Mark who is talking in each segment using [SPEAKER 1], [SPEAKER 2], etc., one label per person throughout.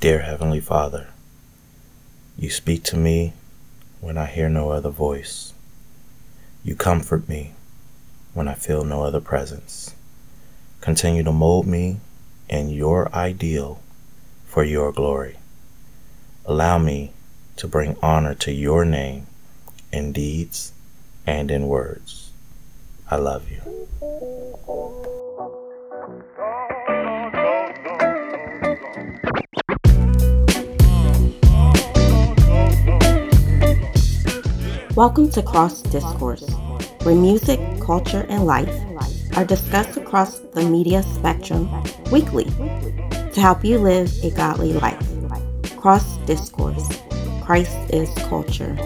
[SPEAKER 1] Dear Heavenly Father, you speak to me when I hear no other voice. You comfort me when I feel no other presence. Continue to mold me in your ideal for your glory. Allow me to bring honor to your name in deeds and in words. I love you.
[SPEAKER 2] Welcome to Cross Discourse, where music, culture, and life are discussed across the media spectrum weekly to help you live a godly life. Cross Discourse Christ is Culture.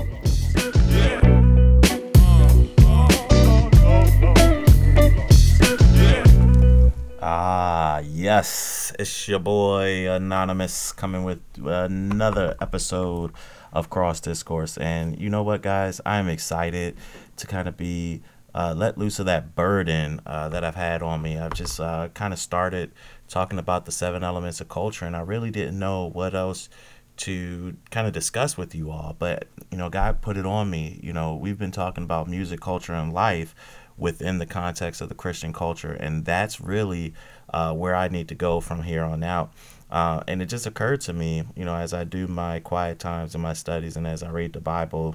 [SPEAKER 1] Ah, yes, it's your boy Anonymous coming with another episode of Cross Discourse. And you know what, guys? I'm excited to kind of be uh, let loose of that burden uh, that I've had on me. I've just uh, kind of started talking about the seven elements of culture, and I really didn't know what else to kind of discuss with you all. But, you know, God put it on me. You know, we've been talking about music, culture, and life within the context of the Christian culture, and that's really uh, where I need to go from here on out. Uh, and it just occurred to me, you know, as I do my quiet times and my studies and as I read the Bible,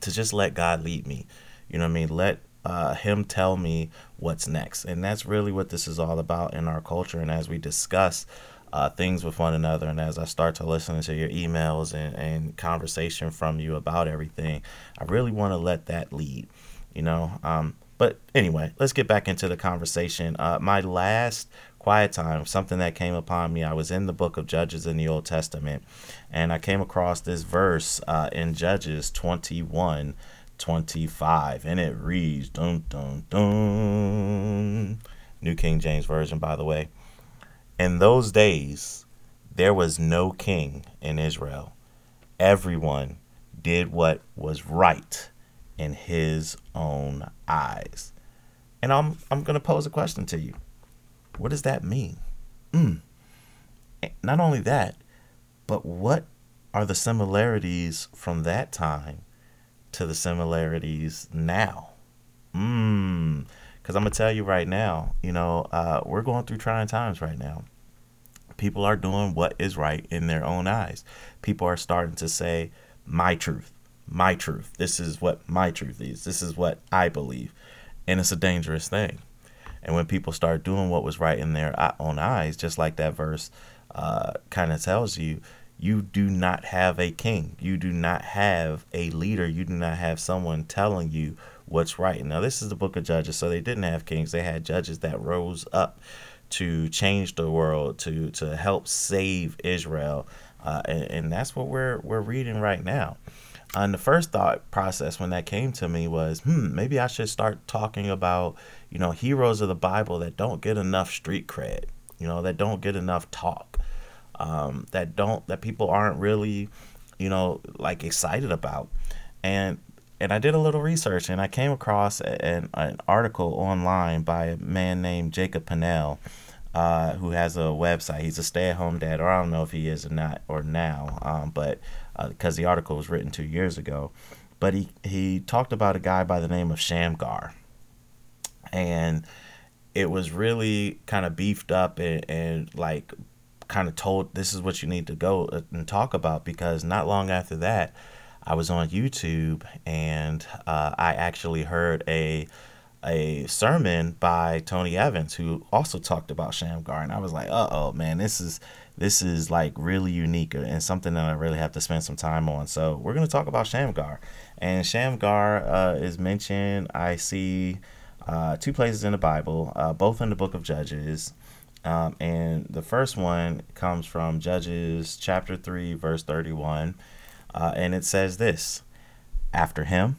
[SPEAKER 1] to just let God lead me. You know what I mean? Let uh, Him tell me what's next. And that's really what this is all about in our culture. And as we discuss uh, things with one another, and as I start to listen to your emails and, and conversation from you about everything, I really want to let that lead, you know? Um, but anyway, let's get back into the conversation. Uh, my last quiet time, something that came upon me. I was in the book of Judges in the Old Testament, and I came across this verse uh, in Judges 21 25, and it reads, dun, dun, dun. New King James Version, by the way. In those days, there was no king in Israel. Everyone did what was right in his own eyes. And I'm, I'm going to pose a question to you. What does that mean? Mm. Not only that, but what are the similarities from that time to the similarities now? Mm. Because I'm going to tell you right now, you know, uh, we're going through trying times right now. People are doing what is right in their own eyes. People are starting to say, my truth, my truth. This is what my truth is. This is what I believe. And it's a dangerous thing. And when people start doing what was right in their own eyes, just like that verse uh, kind of tells you, you do not have a king. You do not have a leader. You do not have someone telling you what's right. Now, this is the book of Judges, so they didn't have kings. They had judges that rose up to change the world, to to help save Israel, uh, and, and that's what we're we're reading right now. And the first thought process when that came to me was, hmm, maybe I should start talking about, you know, heroes of the Bible that don't get enough street cred, you know, that don't get enough talk, um, that don't, that people aren't really, you know, like excited about. And, and I did a little research and I came across an, an article online by a man named Jacob Pannell. Uh, who has a website. He's a stay-at-home dad, or I don't know if he is or not or now, um, but because uh, the article was written two years ago. But he, he talked about a guy by the name of Shamgar. And it was really kind of beefed up and, and like kind of told this is what you need to go uh, and talk about because not long after that, I was on YouTube and uh, I actually heard a a sermon by Tony Evans who also talked about Shamgar and I was like, uh oh man, this is this is like really unique and something that I really have to spend some time on. So we're gonna talk about Shamgar, and Shamgar uh, is mentioned. I see uh, two places in the Bible, uh, both in the Book of Judges. Um, and the first one comes from Judges chapter 3, verse 31. Uh, and it says this After him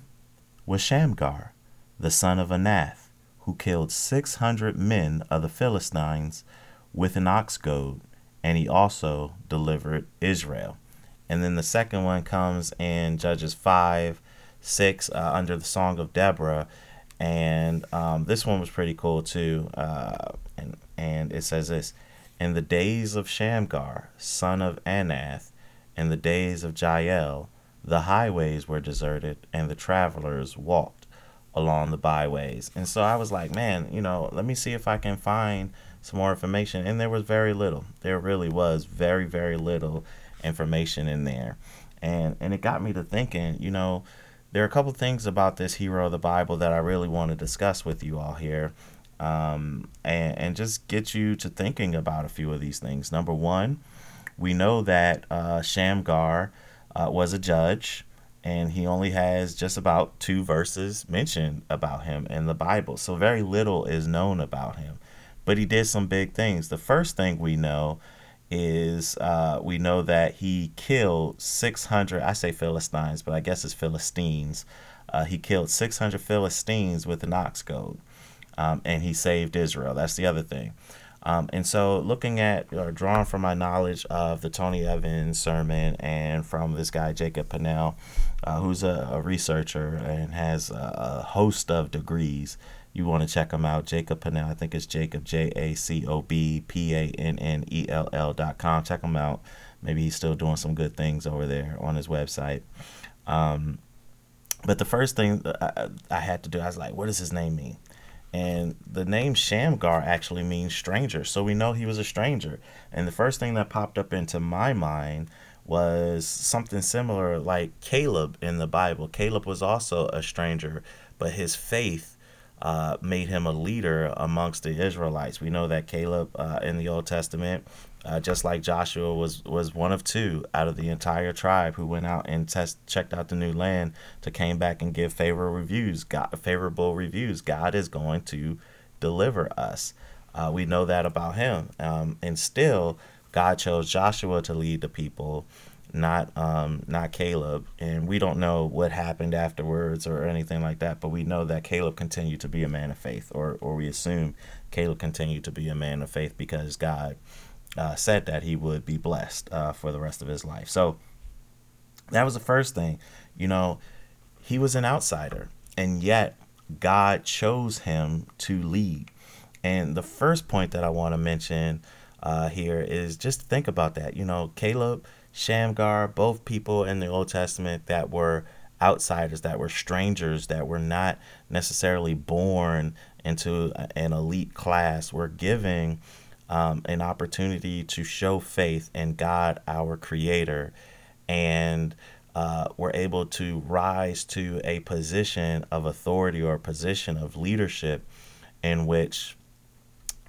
[SPEAKER 1] was Shamgar, the son of Anath, who killed 600 men of the Philistines with an ox goad and he also delivered Israel. And then the second one comes in Judges 5, 6, uh, under the Song of Deborah. And um, this one was pretty cool too. Uh, and, and it says this In the days of Shamgar, son of Anath, in the days of Jael, the highways were deserted, and the travelers walked along the byways. And so I was like, man, you know, let me see if I can find some more information. And there was very little. There really was very, very little information in there. And and it got me to thinking, you know, there are a couple things about this hero of the Bible that I really want to discuss with you all here. Um, and, and just get you to thinking about a few of these things. Number one, we know that uh, Shamgar uh, was a judge, and he only has just about two verses mentioned about him in the Bible. So very little is known about him. But he did some big things. The first thing we know is uh, we know that he killed 600, I say Philistines, but I guess it's Philistines. Uh, he killed 600 Philistines with an ox goad, um, and he saved Israel. That's the other thing. Um, and so, looking at or drawing from my knowledge of the Tony Evans sermon and from this guy, Jacob Pannell, uh, who's a, a, researcher and has a, host of degrees, you want to check him out. Jacob Pannell, I think it's Jacob, J A C O B P A N N E L L dot com. Check him out. Maybe he's still doing some good things over there on his website. Um, but the first thing I, I had to do, I was like, what does his name mean? And the name Shamgar actually means stranger. So we know he was a stranger. And the first thing that popped up into my mind was something similar like Caleb in the Bible. Caleb was also a stranger, but his faith uh, made him a leader amongst the Israelites. We know that Caleb uh, in the Old Testament uh, just like Joshua was was one of two out of the entire tribe who went out and test checked out the new land to came back and give favorable reviews. God, favorable reviews. God is going to deliver us. Uh, we know that about him, um, and still God chose Joshua to lead the people, not um, not Caleb. And we don't know what happened afterwards or anything like that. But we know that Caleb continued to be a man of faith, or or we assume Caleb continued to be a man of faith because God uh, said that he would be blessed uh, for the rest of his life. So that was the first thing. You know, he was an outsider, and yet God chose him to lead. And the first point that I want to mention uh, here is just think about that. You know, Caleb, Shamgar, both people in the Old Testament that were outsiders, that were strangers, that were not necessarily born into an elite class, were giving um, an opportunity to show faith in God, our Creator, and uh, were able to rise to a position of authority or a position of leadership in which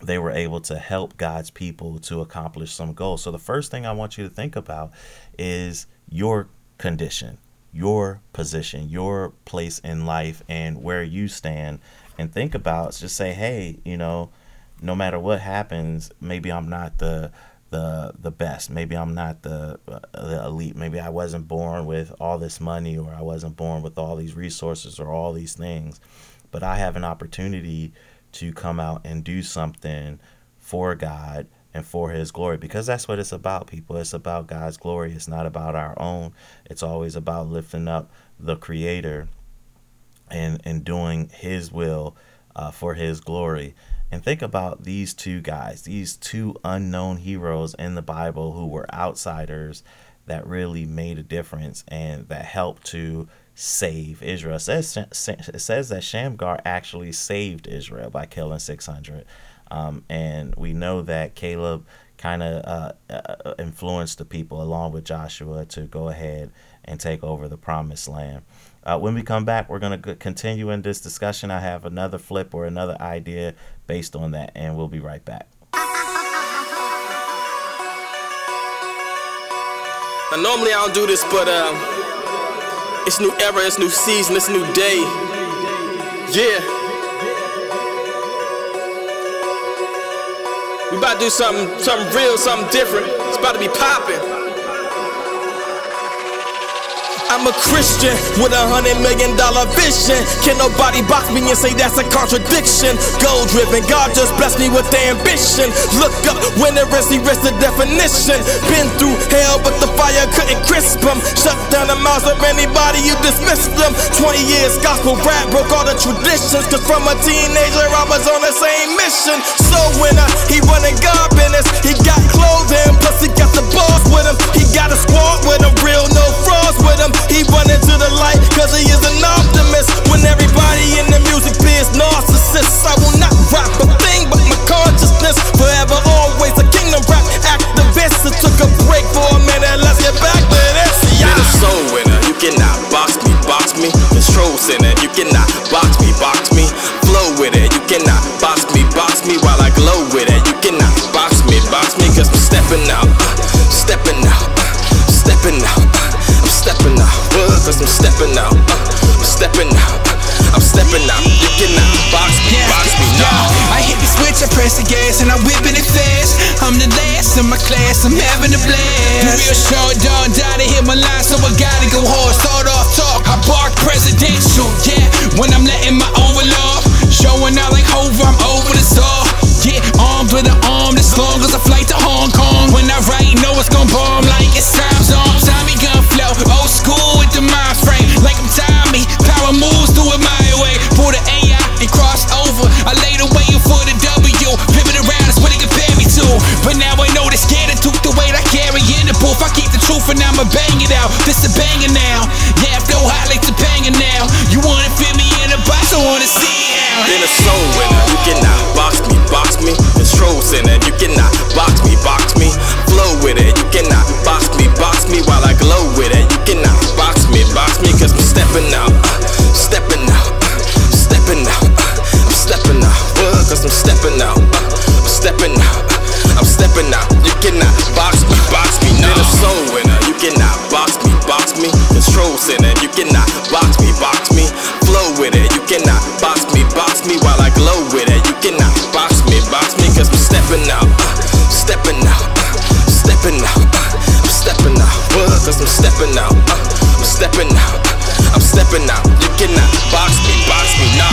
[SPEAKER 1] they were able to help God's people to accomplish some goals. So, the first thing I want you to think about is your condition, your position, your place in life, and where you stand. And think about just say, hey, you know, no matter what happens, maybe I'm not the the the best. Maybe I'm not the uh, the elite. Maybe I wasn't born with all this money, or I wasn't born with all these resources, or all these things. But I have an opportunity to come out and do something for God and for His glory, because that's what it's about, people. It's about God's glory. It's not about our own. It's always about lifting up the Creator and and doing His will uh, for His glory. And think about these two guys, these two unknown heroes in the Bible who were outsiders that really made a difference and that helped to save Israel. It says, it says that Shamgar actually saved Israel by killing 600. Um, and we know that Caleb kind of uh, uh, influenced the people along with Joshua to go ahead and take over the promised land. Uh, when we come back, we're going to continue in this discussion. I have another flip or another idea based on that, and we'll be right back.
[SPEAKER 3] Now, normally I don't do this, but uh, it's new era, it's new season, it's new day. Yeah. We about to do something, something real, something different. It's about to be popping. I'm a Christian with a hundred million dollar vision. Can nobody box me and say that's a contradiction? Goal driven, God just blessed me with the ambition. Look up when the rest, he the definition. Been through hell, but the fire couldn't crisp them. Shut down the mouths of anybody, you dismissed them. 20 years gospel rap broke all the traditions. Cause from a teenager, I was on the same mission. So winner, he running God business. He got clothing, plus he got the boss with him. He got a squad with him, real no frauds with him. He running to the light, cause he is an optimist. When everybody in the music biz narcissists, I will not rap a thing but my
[SPEAKER 4] real short dog die to hit my line, so I gotta go hard. Start off talk, I bark presidential, yeah. When I'm letting my overlord,
[SPEAKER 5] I'm stepping out, uh, I'm stepping out, uh, I'm stepping out. You cannot box me, box me, nah.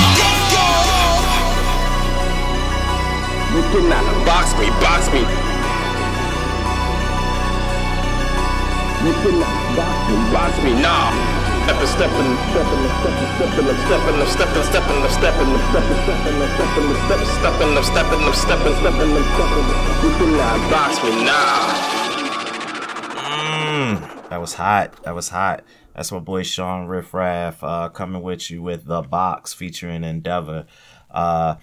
[SPEAKER 5] You cannot box me, box me. You cannot box me, box me, nah. Steppin', steppin', steppin', steppin', steppin', steppin', steppin', steppin', steppin', steppin', steppin', steppin', steppin', steppin', steppin', steppin', steppin', steppin'. You cannot box me, nah.
[SPEAKER 1] That was hot. That was hot. That's my boy Sean Riff Raff uh, coming with you with The Box featuring Endeavor. Uh,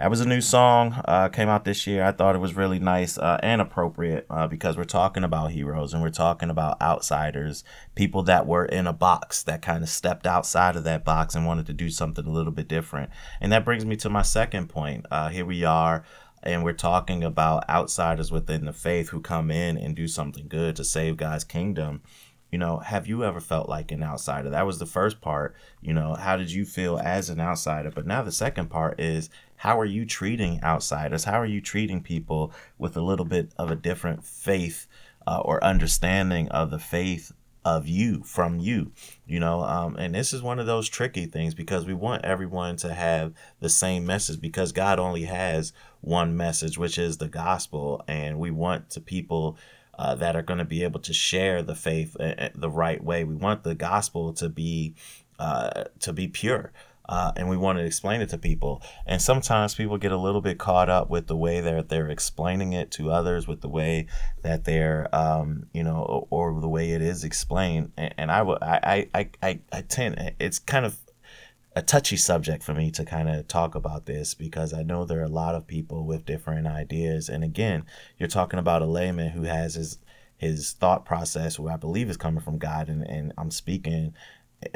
[SPEAKER 1] that was a new song. Uh, came out this year. I thought it was really nice uh, and appropriate uh, because we're talking about heroes and we're talking about outsiders, people that were in a box that kind of stepped outside of that box and wanted to do something a little bit different. And that brings me to my second point. Uh, here we are and we're talking about outsiders within the faith who come in and do something good to save God's kingdom. You know, have you ever felt like an outsider? That was the first part. You know, how did you feel as an outsider? But now the second part is how are you treating outsiders? How are you treating people with a little bit of a different faith uh, or understanding of the faith of you from you you know um, and this is one of those tricky things because we want everyone to have the same message because god only has one message which is the gospel and we want to people uh, that are going to be able to share the faith uh, uh, the right way. We want the gospel to be uh, to be pure uh, and we want to explain it to people. And sometimes people get a little bit caught up with the way that they're explaining it to others, with the way that they're, um, you know, or, or the way it is explained. And, and I, I, I, I, I tend, it's kind of a touchy subject for me to kind of talk about this because I know there are a lot of people with different ideas. And again, you're talking about a layman who has his his thought process, who I believe is coming from God, and, and I'm speaking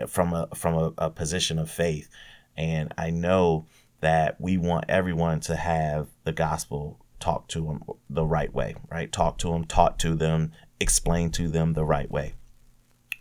[SPEAKER 1] from a from a, a position of faith. And I know that we want everyone to have the gospel talk to them the right way, right? Talk to them, taught to them, explain to them the right way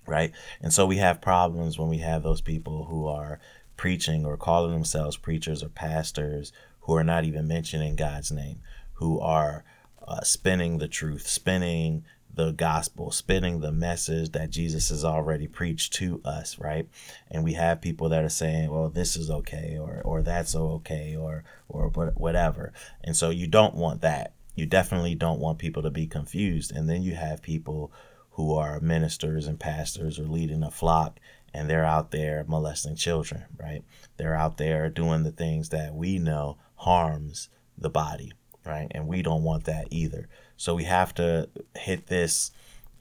[SPEAKER 1] right? And so we have problems when we have those people who are preaching or calling themselves preachers or pastors who are not even mentioning God's name, who are uh, spinning the truth, spinning the gospel, spinning the message that Jesus has already preached to us, right? And we have people that are saying, "Well, this is okay," or "or that's okay," or or whatever. And so you don't want that. You definitely don't want people to be confused. And then you have people who are ministers and pastors or leading a flock and they're out there molesting children, right? They're out there doing the things that we know harms the body, right? And we don't want that either. So we have to hit this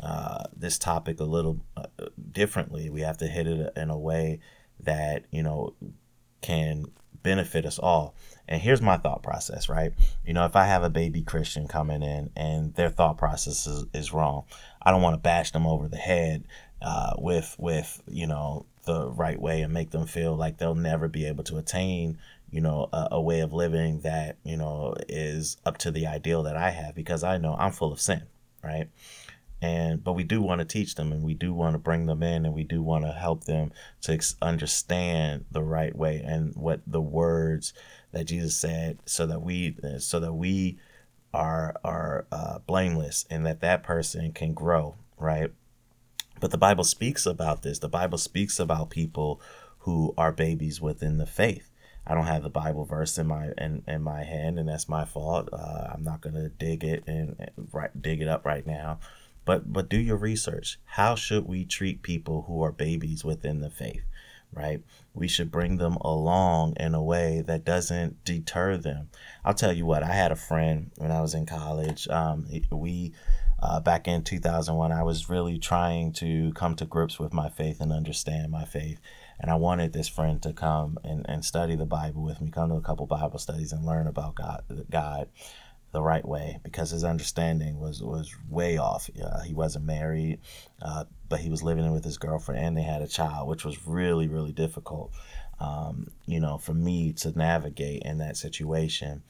[SPEAKER 1] uh, this topic a little uh, differently. We have to hit it in a way that you know can benefit us all. And here's my thought process, right? You know, if I have a baby Christian coming in and their thought process is, is wrong, I don't want to bash them over the head uh, with with you know the right way and make them feel like they'll never be able to attain you know a, a way of living that you know is up to the ideal that I have because I know I'm full of sin, right? and but we do want to teach them and we do want to bring them in and we do want to help them to ex- understand the right way and what the words that Jesus said so that we so that we are are uh, blameless and that that person can grow right? But the bible speaks about this. The bible speaks about people who are babies within the faith I don't have the Bible verse in my in, in my hand, and that's my fault. Uh, I'm not gonna dig it and, and right dig it up right now. But but do your research. How should we treat people who are babies within the faith right? We should bring them along in a way that doesn't deter them. I'll tell you what i had a friend when i was in college. Um, we uh, back in 2001 i was really trying to come to grips with my faith and understand my faith and i wanted this friend to come and, and study the bible with me come to a couple bible studies and learn about god god the right way because his understanding was was way off. He wasn't married, uh, but he was living with his girlfriend and they had a child, which was really really difficult. Um, you know, for me to navigate in that situation.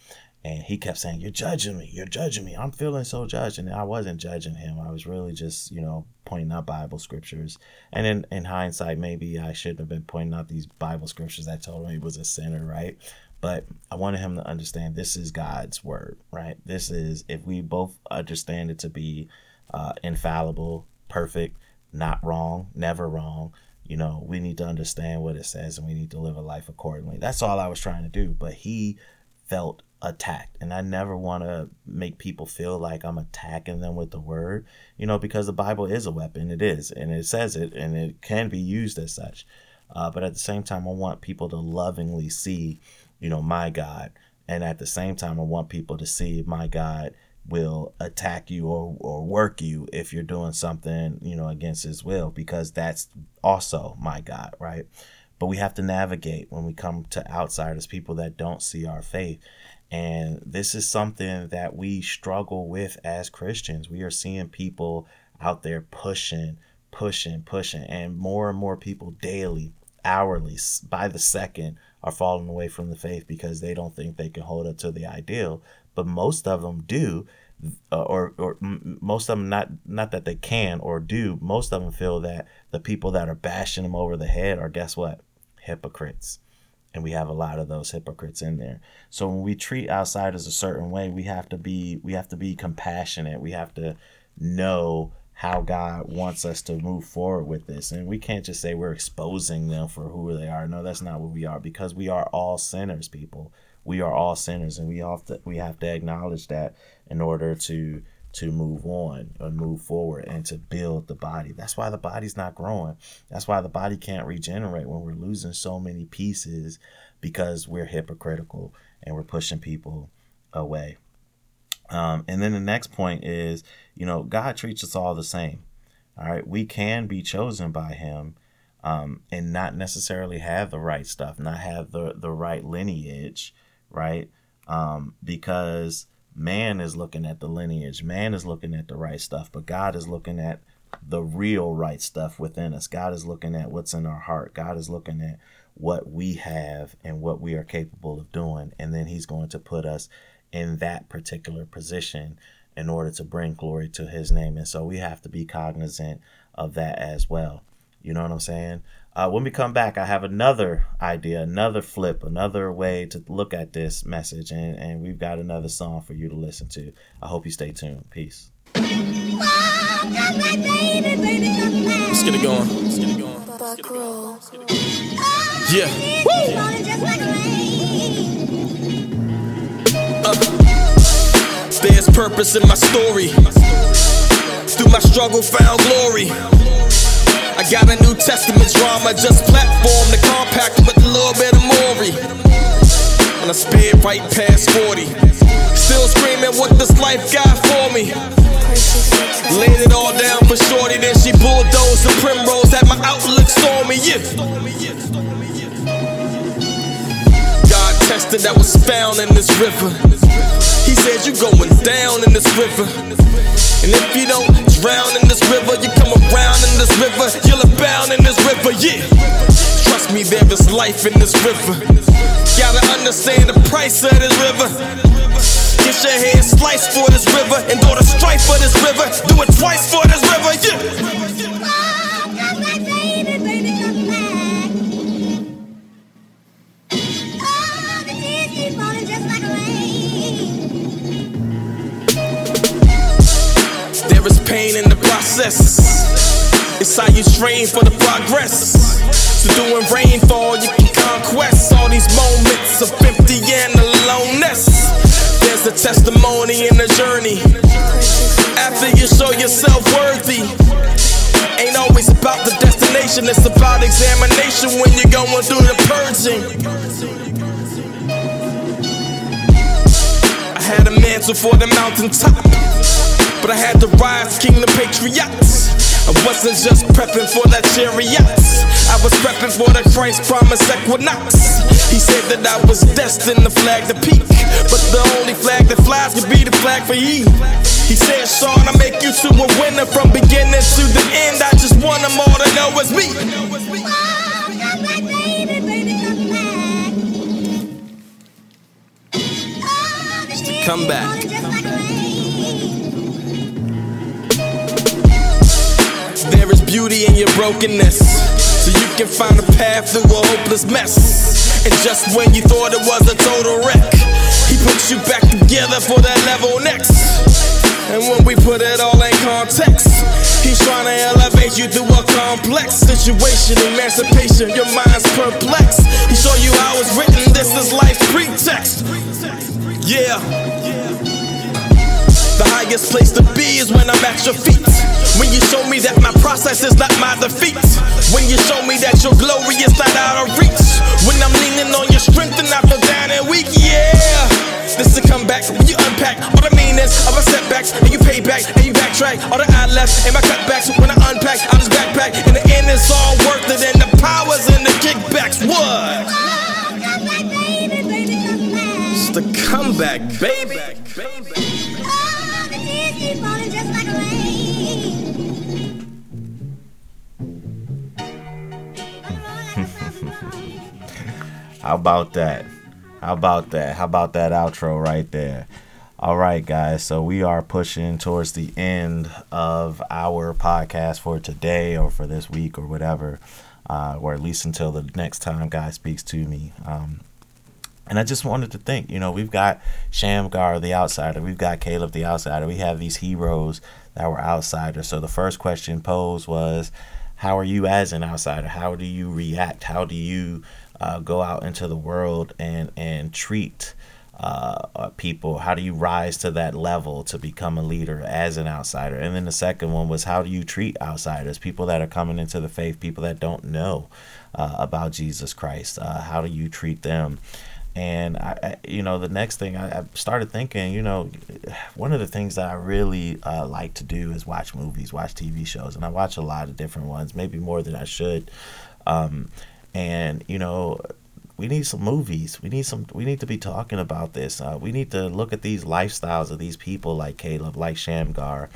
[SPEAKER 1] And he kept saying, "You're judging me. You're judging me. I'm feeling so judged." And I wasn't judging him. I was really just, you know, pointing out Bible scriptures. And in, in hindsight, maybe I shouldn't have been pointing out these Bible scriptures that told him he was a sinner, right? but I wanted him to understand this is God's word, right? This is, if we both understand it to be uh, infallible, perfect, not wrong, never wrong, you know, we need to understand what it says and we need to live a life accordingly. That's all I was trying to do. But he felt attacked. And I never want to make people feel like I'm attacking them with the word, you know, because the Bible is a weapon. It is. And it says it and it can be used as such. Uh, but at the same time, I want people to lovingly see you know, my God. And at the same time, I want people to see my God will attack you or, or work you if you're doing something, you know, against his will, because that's also my God, right? But we have to navigate when we come to outsiders, people that don't see our faith. And this is something that we struggle with as Christians. We are seeing people out there pushing, pushing, pushing, and more and more people daily, hourly, by the second are falling away from the faith because they don't think they can hold up to the ideal. But most of them do, uh, or or most of them not not that they can or do. Most of them feel that the people that are bashing them over the head are guess what, hypocrites, and we have a lot of those hypocrites in there. So when we treat outsiders a certain way, we have to be we have to be compassionate. We have to know how God wants us to move forward with this. And we can't just say we're exposing them for who they are. No, that's not what we are because we are all sinners, people. We are all sinners and we have to we have to acknowledge that in order to to move on and move forward and to build the body. That's why the body's not growing. That's why the body can't regenerate when we're losing so many pieces because we're hypocritical and we're pushing people away. Um, and then the next point is, you know, God treats us all the same. All right, we can be chosen by Him um, and not necessarily have the right stuff, not have the the right lineage, right? Um, because man is looking at the lineage, man is looking at the right stuff, but God is looking at the real right stuff within us. God is looking at what's in our heart. God is looking at what we have and what we are capable of doing, and then He's going to put us in that particular position in order to bring glory to his name. And so we have to be cognizant of that as well. You know what I'm saying? Uh, when we come back, I have another idea, another flip, another way to look at this message, and, and we've got another song for you to listen to. I hope you stay tuned. Peace. Let's
[SPEAKER 5] get it going. Let's get it going. Let's get it going. Yeah. Uh, there's purpose in my story.
[SPEAKER 3] Through my struggle, found glory. I got a New Testament drama, just platform the compact with a little bit of Maury. And I spit right past 40. Still screaming what this life got for me. Laid it all down for shorty, then she bulldozed the primrose, had my outlook stormy, yeah. God tested that was found in this river. He said, You going down in this river. And if you don't drown in this river, you come around in this river, you'll abound in this river, yeah. Trust me, there is life in this river. Gotta understand the price of this river. Get your head sliced for this river, and do the strife for this river. Do it twice for this river, yeah. Pain in the process. It's how you train for the progress. So doing rainfall, you can conquest all these moments of empty and aloneness. There's a testimony in the journey. After you show yourself worthy. Ain't always about the destination, it's about examination when you're going through the purging. I had a mantle for the mountaintop, but I had to rise, kingdom patriots. I wasn't just prepping for that chariots. I was prepping for the Christ promise equinox. He said that I was destined to flag the peak, but the only flag that flies could be the flag for ye. He said, Sean, I make you to a winner from beginning to the end. I just want them all to know it's me. Come back. Beauty in your brokenness. So you can find a path through a hopeless mess. And just when you thought it was a total wreck, he puts you back together for that level next. And when we put it all in context, he's trying to elevate you through a complex situation. Emancipation, your mind's perplexed. He show you how it's written, this is life's pretext. Yeah. The highest place to be is when I'm at your feet. When you show me that my process is not my defeat. When you show me that your glory is not out of reach. When I'm leaning on your strength and I feel down and weak, yeah. This is a comeback when you unpack all the meanness of my setbacks and you pay back and you backtrack all the I left and my cutbacks when I unpack out this backpack. In the end, it's all worth it and the powers and the kickbacks. What? It's the comeback, baby. baby.
[SPEAKER 1] How about that? How about that? How about that outro right there? All right, guys. So we are pushing towards the end of our podcast for today or for this week or whatever, uh, or at least until the next time God speaks to me. Um, and I just wanted to think, you know, we've got Shamgar the outsider, we've got Caleb the outsider, we have these heroes that were outsiders. So the first question posed was, how are you as an outsider? How do you react? How do you uh, go out into the world and and treat uh, uh, people? How do you rise to that level to become a leader as an outsider? And then the second one was how do you treat outsiders, people that are coming into the faith, people that don't know uh, about Jesus Christ? Uh, how do you treat them? And I, I, you know, the next thing I, I started thinking, you know, one of the things that I really uh, like to do is watch movies, watch TV shows, and I watch a lot of different ones, maybe more than I should. Um, and you know, we need some movies. We need some. We need to be talking about this. Uh, we need to look at these lifestyles of these people like Caleb, like Shamgar,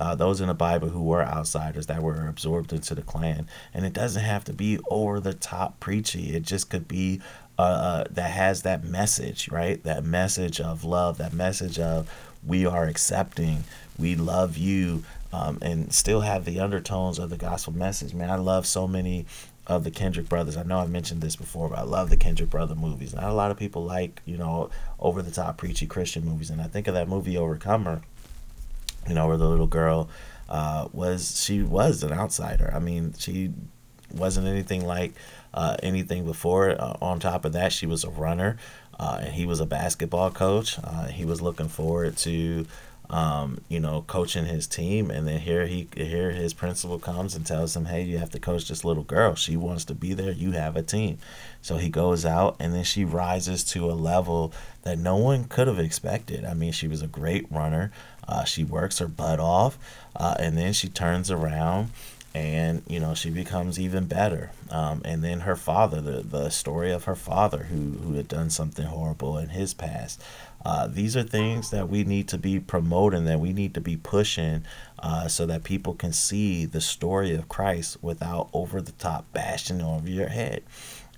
[SPEAKER 1] uh, those in the Bible who were outsiders that were absorbed into the clan. And it doesn't have to be over the top preachy. It just could be uh, that has that message, right? That message of love, that message of we are accepting, we love you, um, and still have the undertones of the gospel message. Man, I love so many of the Kendrick brothers. I know I've mentioned this before, but I love the Kendrick brother movies. Not a lot of people like, you know, over the top preachy Christian movies. And I think of that movie Overcomer, you know, where the little girl uh, was, she was an outsider. I mean, she wasn't anything like uh, anything before. Uh, on top of that, she was a runner, uh, and he was a basketball coach. Uh, he was looking forward to um, you know, coaching his team, and then here he here his principal comes and tells him, "Hey, you have to coach this little girl. She wants to be there. You have a team." So he goes out, and then she rises to a level that no one could have expected. I mean, she was a great runner. Uh, she works her butt off, uh, and then she turns around and you know she becomes even better um, and then her father the, the story of her father who, who had done something horrible in his past uh, these are things that we need to be promoting that we need to be pushing uh, so that people can see the story of christ without over the top bashing over your head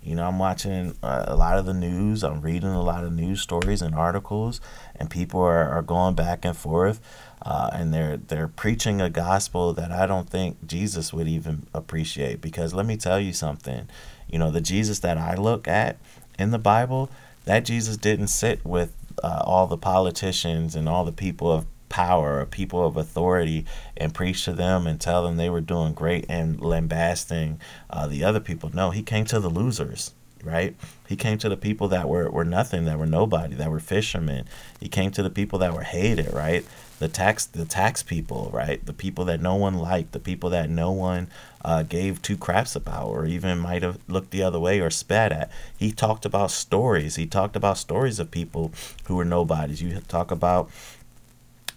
[SPEAKER 1] you know, I'm watching uh, a lot of the news. I'm reading a lot of news stories and articles, and people are, are going back and forth, uh, and they're they're preaching a gospel that I don't think Jesus would even appreciate. Because let me tell you something, you know, the Jesus that I look at in the Bible, that Jesus didn't sit with uh, all the politicians and all the people of power or people of authority and preach to them and tell them they were doing great and lambasting uh, the other people. No, he came to the losers, right? He came to the people that were, were nothing, that were nobody, that were fishermen. He came to the people that were hated, right? The tax the tax people, right? The people that no one liked, the people that no one uh, gave two craps about, or even might have looked the other way or spat at. He talked about stories. He talked about stories of people who were nobodies. You talk about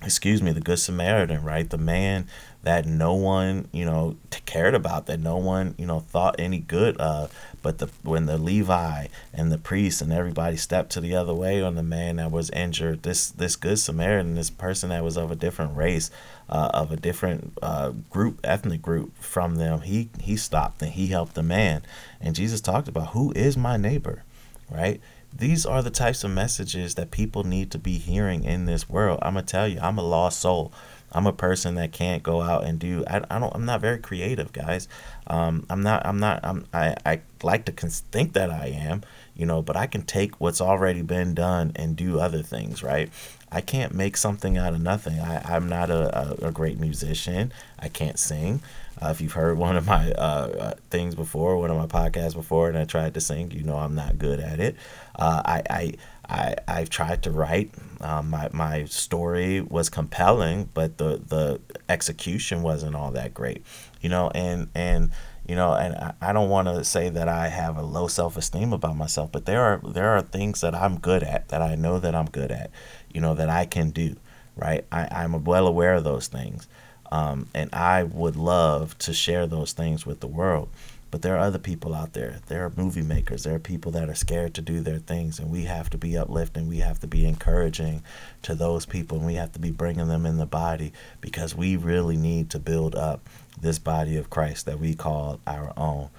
[SPEAKER 1] excuse me, the Good Samaritan, right? The man that no one, you know, cared about, that no one, you know, thought any good of. But the when the Levi and the priest and everybody stepped to the other way on the man that was injured, this this Good Samaritan, this person that was of a different race, uh, of a different uh, group, ethnic group from them, he he stopped and he helped the man. And Jesus talked about who is my neighbor, right? These are the types of messages that people need to be hearing in this world. I'm gonna tell you, I'm a lost soul. I'm a person that can't go out and do. I, I don't. I'm not very creative, guys. Um, I'm not. I'm not. I'm. I. I like to think that I am, you know. But I can take what's already been done and do other things, right? I can't make something out of nothing. I, I'm not a, a, a great musician. I can't sing. Uh, if you've heard one of my uh, uh, things before, one of my podcasts before, and I tried to sing, you know I'm not good at it. Uh, I, I, I, I've tried to write. Um, my, my story was compelling, but the, the execution wasn't all that great, you know, and, and, you know, and I, I don't want to say that I have a low self esteem about myself, but there are, there are things that I'm good at, that I know that I'm good at, you know, that I can do, right? I, I'm well aware of those things. Um, and I would love to share those things with the world. But there are other people out there. There are movie makers. There are people that are scared to do their things. And we have to be uplifting. We have to be encouraging to those people. And we have to be bringing them in the body because we really need to build up this body of Christ that we call our own.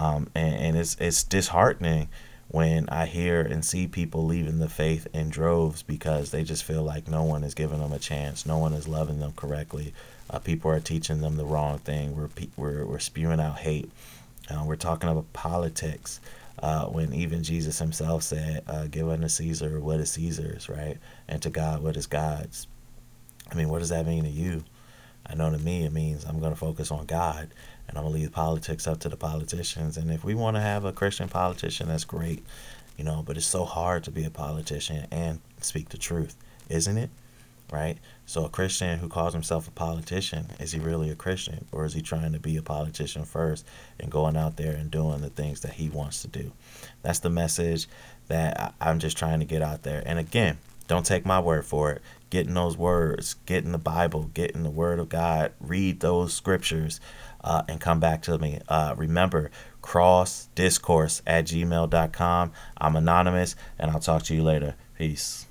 [SPEAKER 1] Um, and, and it's, it's disheartening when I hear and see people leaving the faith in droves because they just feel like no one is giving them a chance. No one is loving them correctly uh, people are teaching them the wrong thing. We're we're, we're spewing out hate. Uh, we're talking about politics. Uh, when even Jesus himself said, uh, "Give unto Caesar what is Caesar's, right, and to God what is God's." I mean, what does that mean to you? I know to me it means I'm going to focus on God and I'm going to leave politics up to the politicians. And if we want to have a Christian politician, that's great, you know. But it's so hard to be a politician and speak the truth, isn't it? Right? So a Christian who calls himself a politician, is he really a Christian or is he trying to be a politician first and going out there and doing the things that he wants to do? That's the message that I'm just trying to get out there. And again, don't take my word for it. Get in those words, get in the Bible, get in the Word of God, read those scriptures, uh, and come back to me. Uh, remember, cross discourse at gmail.com. I'm anonymous, and I'll talk to you later. Peace.